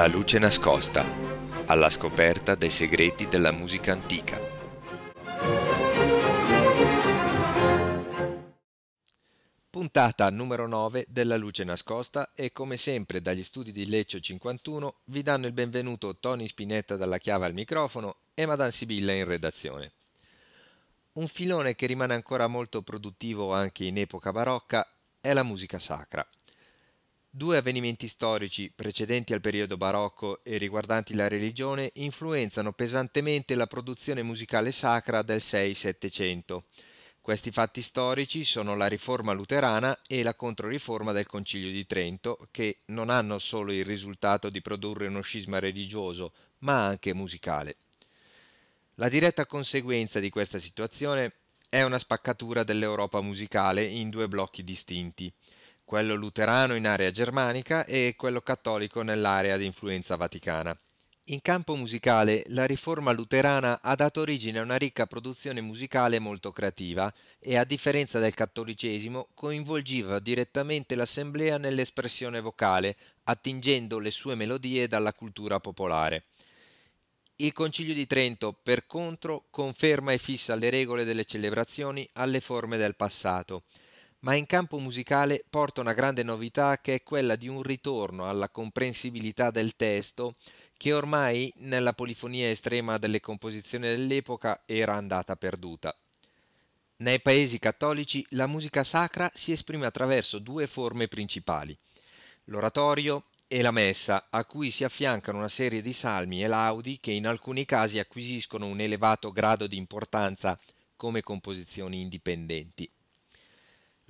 La luce nascosta, alla scoperta dei segreti della musica antica. Puntata numero 9 della luce nascosta e come sempre dagli studi di Leccio 51 vi danno il benvenuto Tony Spinetta dalla chiave al microfono e Madame Sibilla in redazione. Un filone che rimane ancora molto produttivo anche in epoca barocca è la musica sacra. Due avvenimenti storici precedenti al periodo barocco e riguardanti la religione influenzano pesantemente la produzione musicale sacra del 6-700. Questi fatti storici sono la riforma luterana e la controriforma del Concilio di Trento, che non hanno solo il risultato di produrre uno scisma religioso, ma anche musicale. La diretta conseguenza di questa situazione è una spaccatura dell'Europa musicale in due blocchi distinti quello luterano in area germanica e quello cattolico nell'area di influenza vaticana. In campo musicale, la riforma luterana ha dato origine a una ricca produzione musicale molto creativa e, a differenza del cattolicesimo, coinvolgeva direttamente l'assemblea nell'espressione vocale, attingendo le sue melodie dalla cultura popolare. Il Concilio di Trento, per contro, conferma e fissa le regole delle celebrazioni alle forme del passato ma in campo musicale porta una grande novità che è quella di un ritorno alla comprensibilità del testo che ormai nella polifonia estrema delle composizioni dell'epoca era andata perduta. Nei paesi cattolici la musica sacra si esprime attraverso due forme principali, l'oratorio e la messa, a cui si affiancano una serie di salmi e laudi che in alcuni casi acquisiscono un elevato grado di importanza come composizioni indipendenti.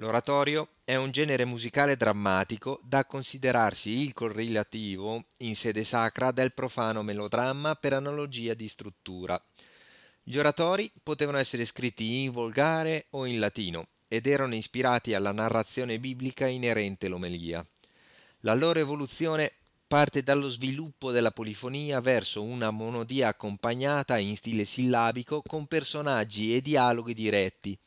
L'oratorio è un genere musicale drammatico da considerarsi il correlativo in sede sacra del profano melodramma per analogia di struttura. Gli oratori potevano essere scritti in volgare o in latino ed erano ispirati alla narrazione biblica inerente l'omelia. La loro evoluzione parte dallo sviluppo della polifonia verso una monodia accompagnata in stile sillabico con personaggi e dialoghi diretti,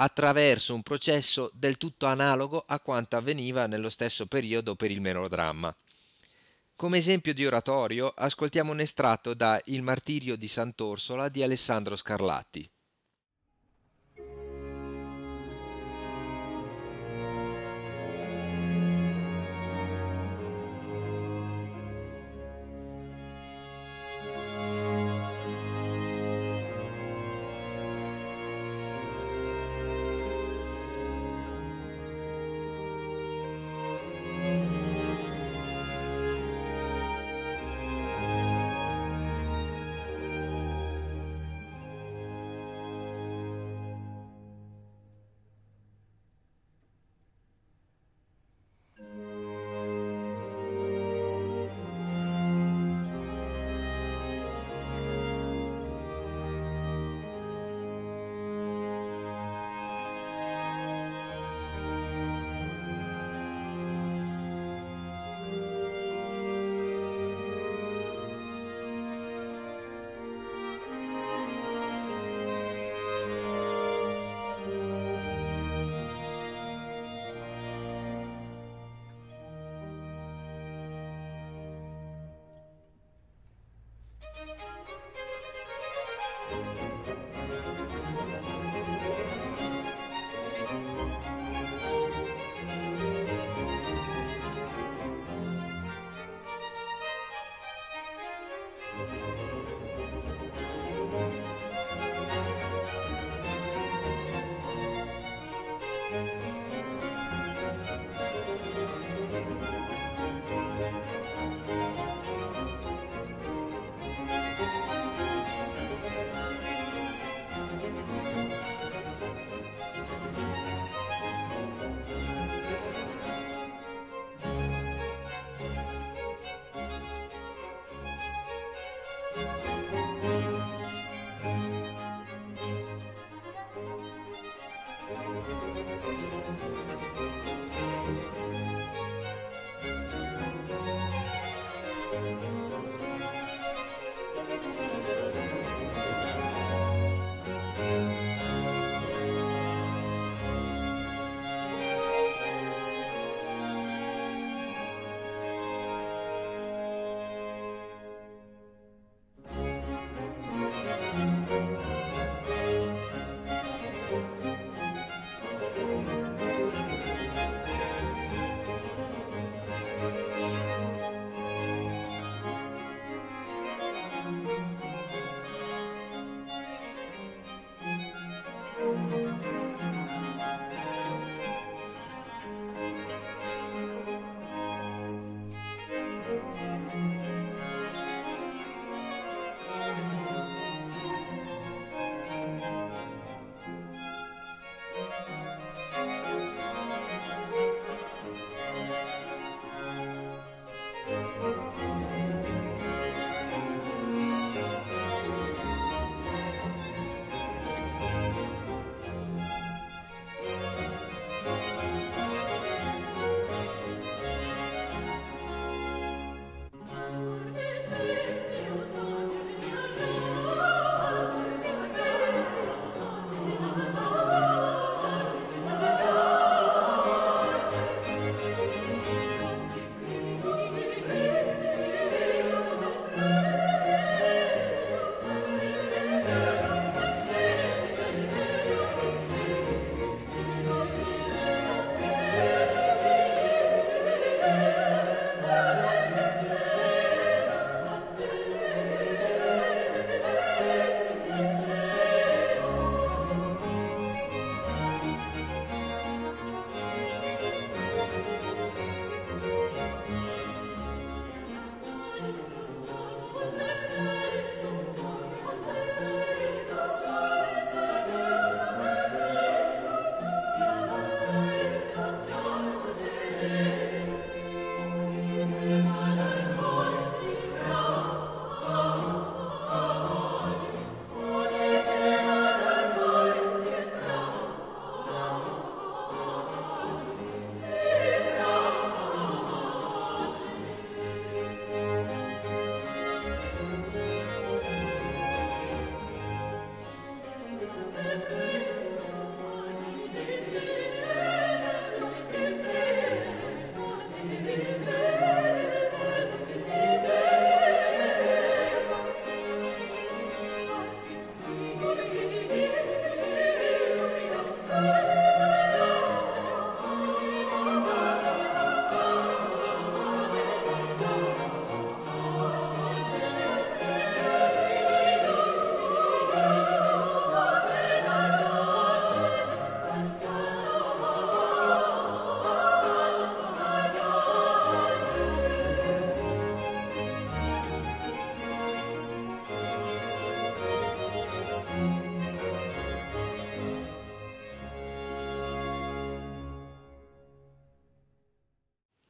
attraverso un processo del tutto analogo a quanto avveniva nello stesso periodo per il melodramma. Come esempio di oratorio ascoltiamo un estratto da Il martirio di Sant'Orsola di Alessandro Scarlatti.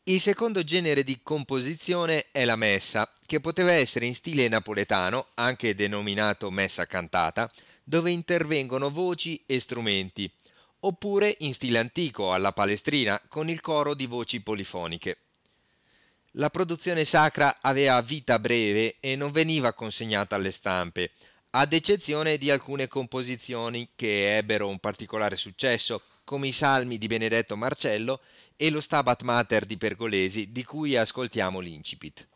Il secondo genere di composizione è la messa, che poteva essere in stile napoletano, anche denominato messa cantata, dove intervengono voci e strumenti, oppure in stile antico, alla palestrina, con il coro di voci polifoniche. La produzione sacra aveva vita breve e non veniva consegnata alle stampe, ad eccezione di alcune composizioni che ebbero un particolare successo, come i salmi di Benedetto Marcello e lo Stabat Mater di Pergolesi di cui ascoltiamo l'incipit.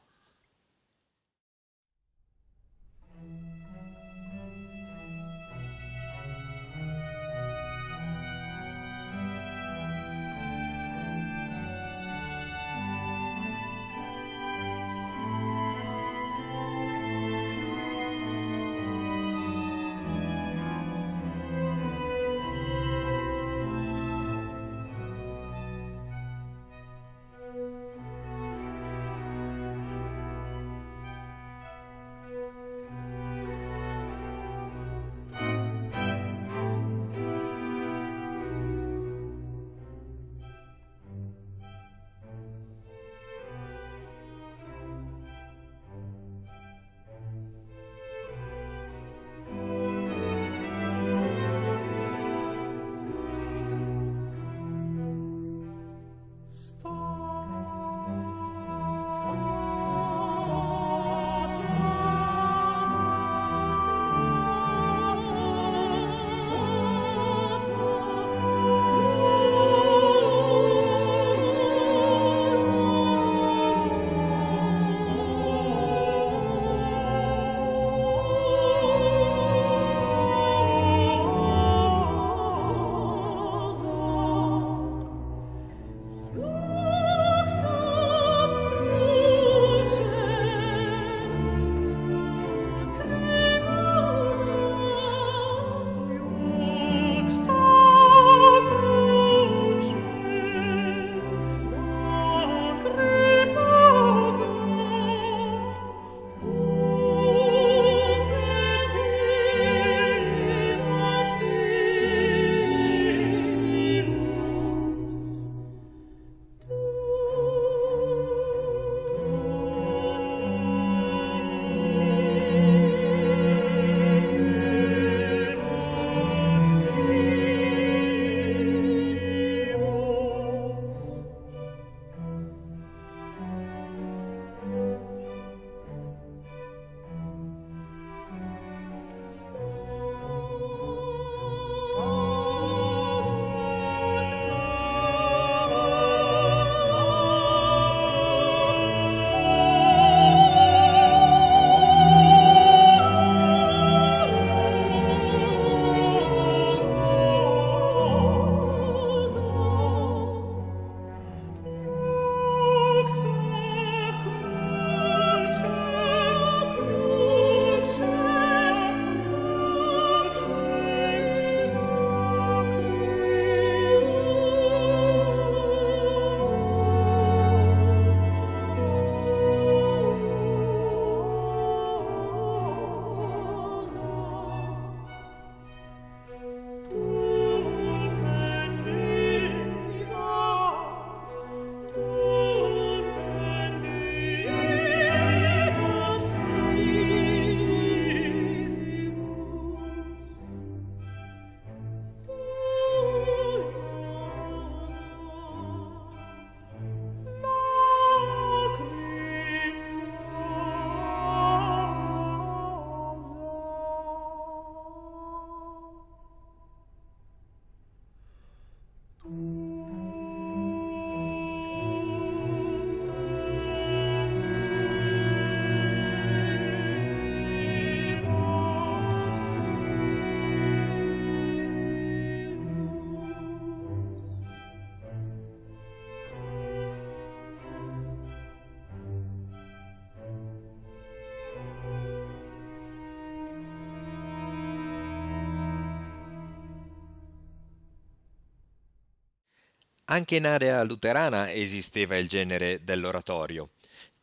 Anche in area luterana esisteva il genere dell'oratorio.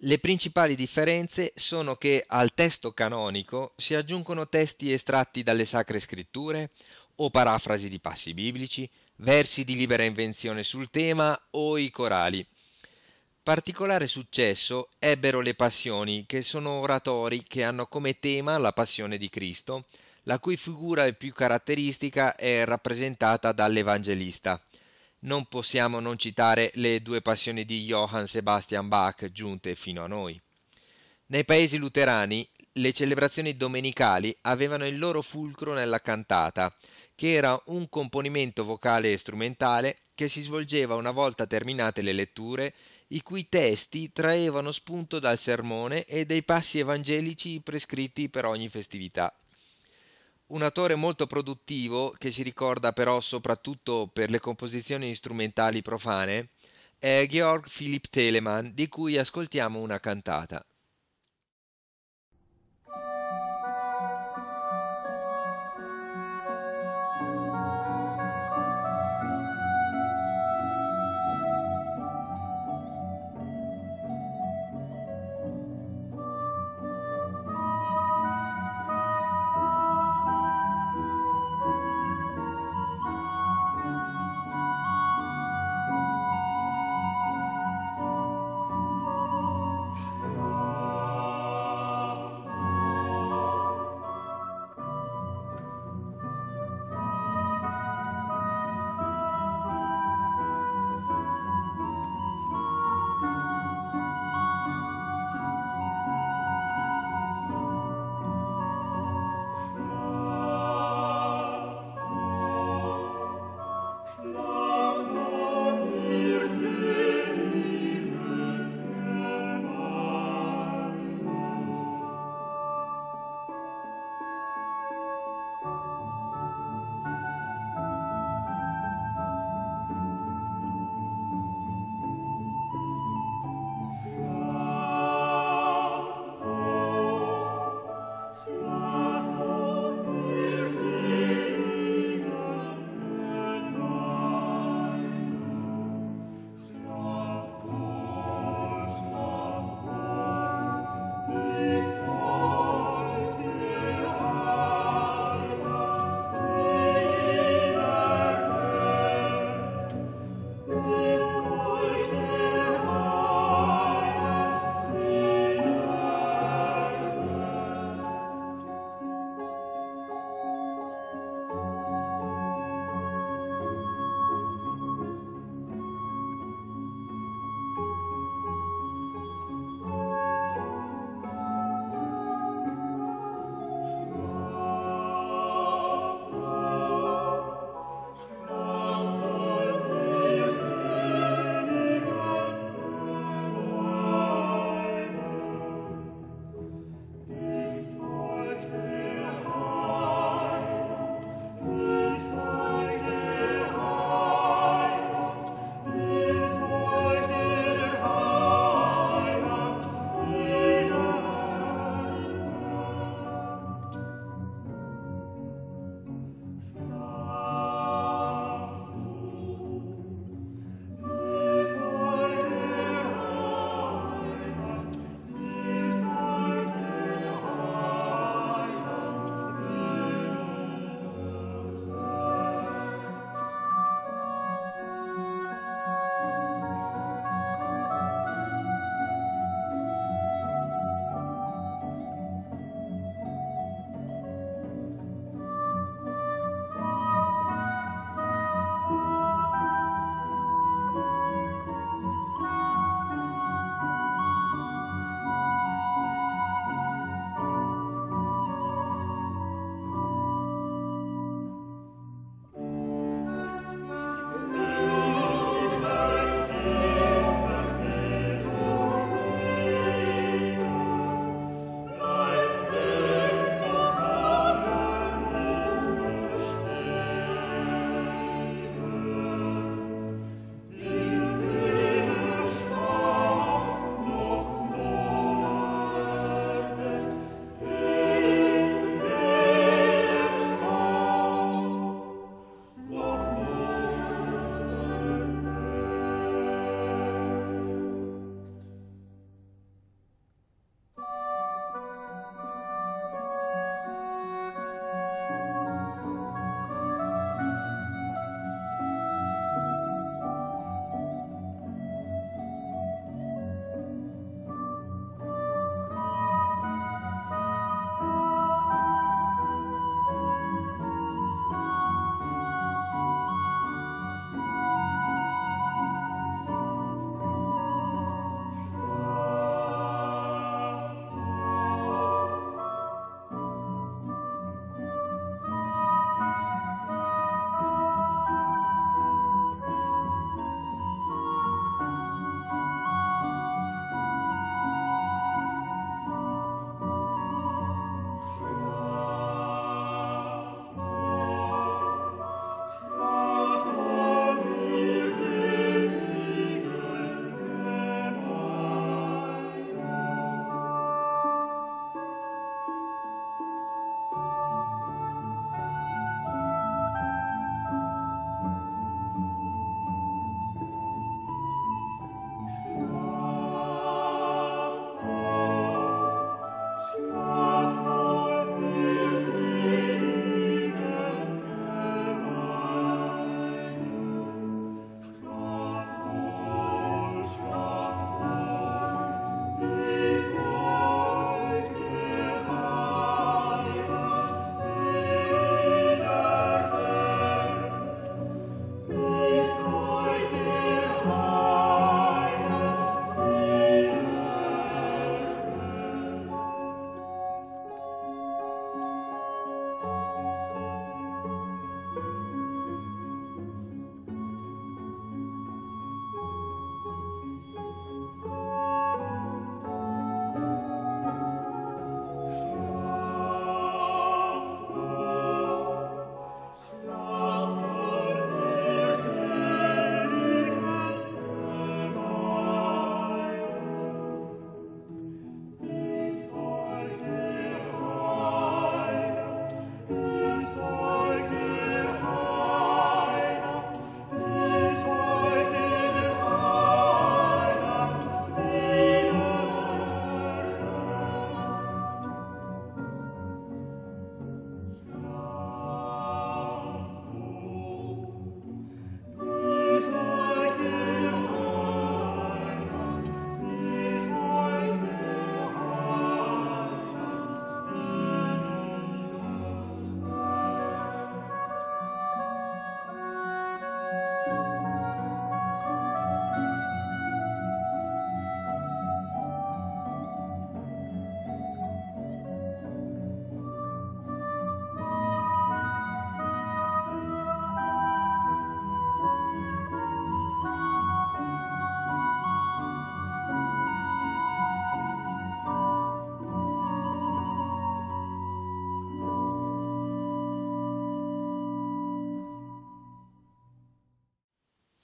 Le principali differenze sono che al testo canonico si aggiungono testi estratti dalle sacre scritture o parafrasi di passi biblici, versi di libera invenzione sul tema o i corali. Particolare successo ebbero le passioni, che sono oratori che hanno come tema la passione di Cristo, la cui figura più caratteristica è rappresentata dall'Evangelista. Non possiamo non citare le due passioni di Johann Sebastian Bach giunte fino a noi. Nei paesi luterani le celebrazioni domenicali avevano il loro fulcro nella cantata, che era un componimento vocale e strumentale che si svolgeva una volta terminate le letture, i cui testi traevano spunto dal sermone e dai passi evangelici prescritti per ogni festività. Un autore molto produttivo, che si ricorda però soprattutto per le composizioni strumentali profane, è Georg Philipp Telemann, di cui ascoltiamo una cantata.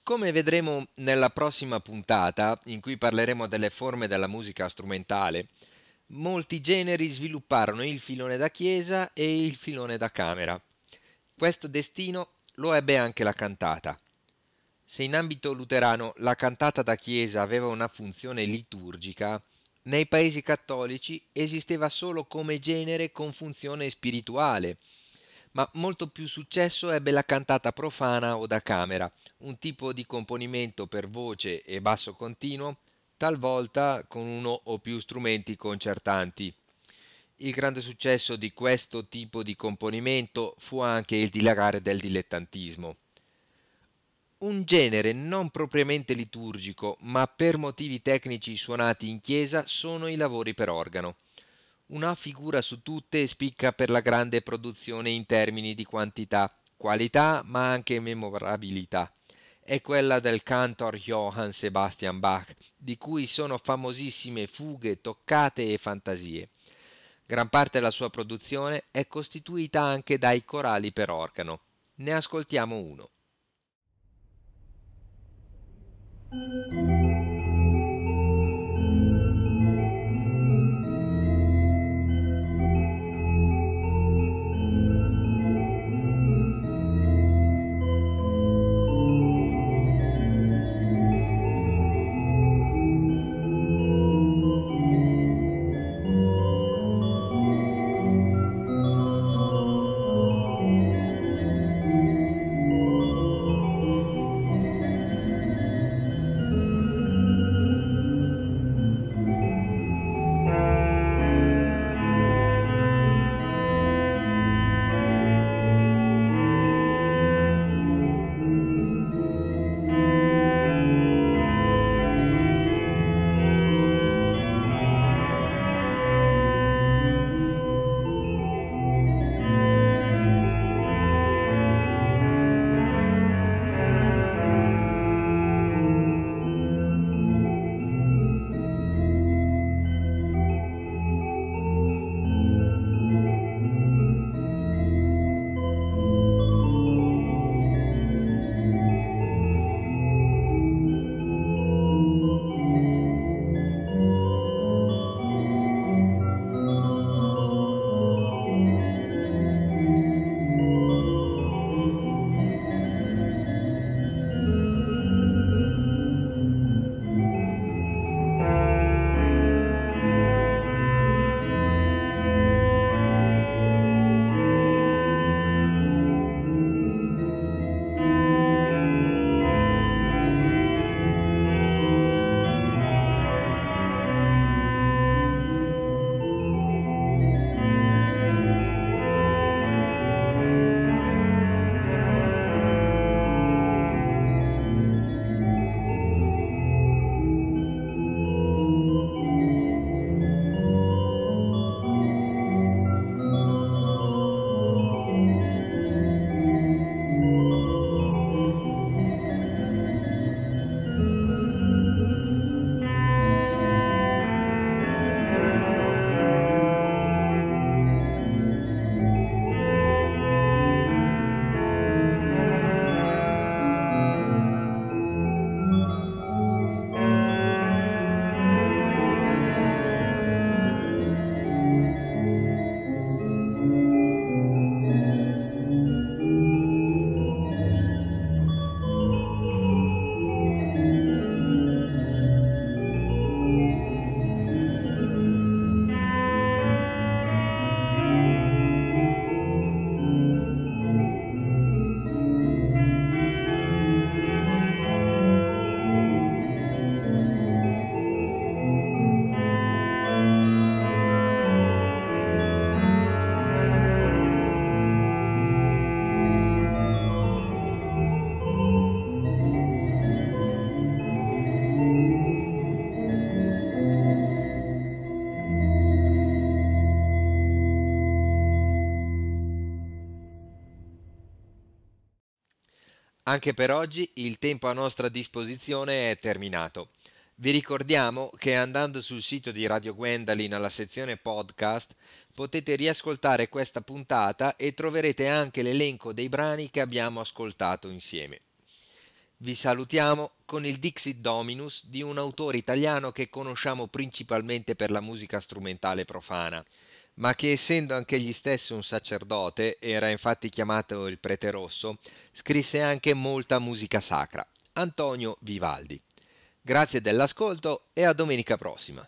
Come vedremo nella prossima puntata, in cui parleremo delle forme della musica strumentale, molti generi svilupparono il filone da chiesa e il filone da camera. Questo destino lo ebbe anche la cantata. Se in ambito luterano la cantata da chiesa aveva una funzione liturgica, nei paesi cattolici esisteva solo come genere con funzione spirituale, ma molto più successo ebbe la cantata profana o da camera, un tipo di componimento per voce e basso continuo, talvolta con uno o più strumenti concertanti. Il grande successo di questo tipo di componimento fu anche il dilagare del dilettantismo. Un genere non propriamente liturgico, ma per motivi tecnici suonati in chiesa sono i lavori per organo. Una figura su tutte spicca per la grande produzione in termini di quantità, qualità, ma anche memorabilità. È quella del cantor Johann Sebastian Bach, di cui sono famosissime fughe, toccate e fantasie. Gran parte della sua produzione è costituita anche dai corali per organo. Ne ascoltiamo uno. Anche per oggi il tempo a nostra disposizione è terminato. Vi ricordiamo che andando sul sito di Radio Gwendalin alla sezione podcast potete riascoltare questa puntata e troverete anche l'elenco dei brani che abbiamo ascoltato insieme. Vi salutiamo con il Dixit Dominus di un autore italiano che conosciamo principalmente per la musica strumentale profana, ma che essendo anche egli stesso un sacerdote, era infatti chiamato il prete rosso, scrisse anche molta musica sacra, Antonio Vivaldi. Grazie dell'ascolto e a domenica prossima.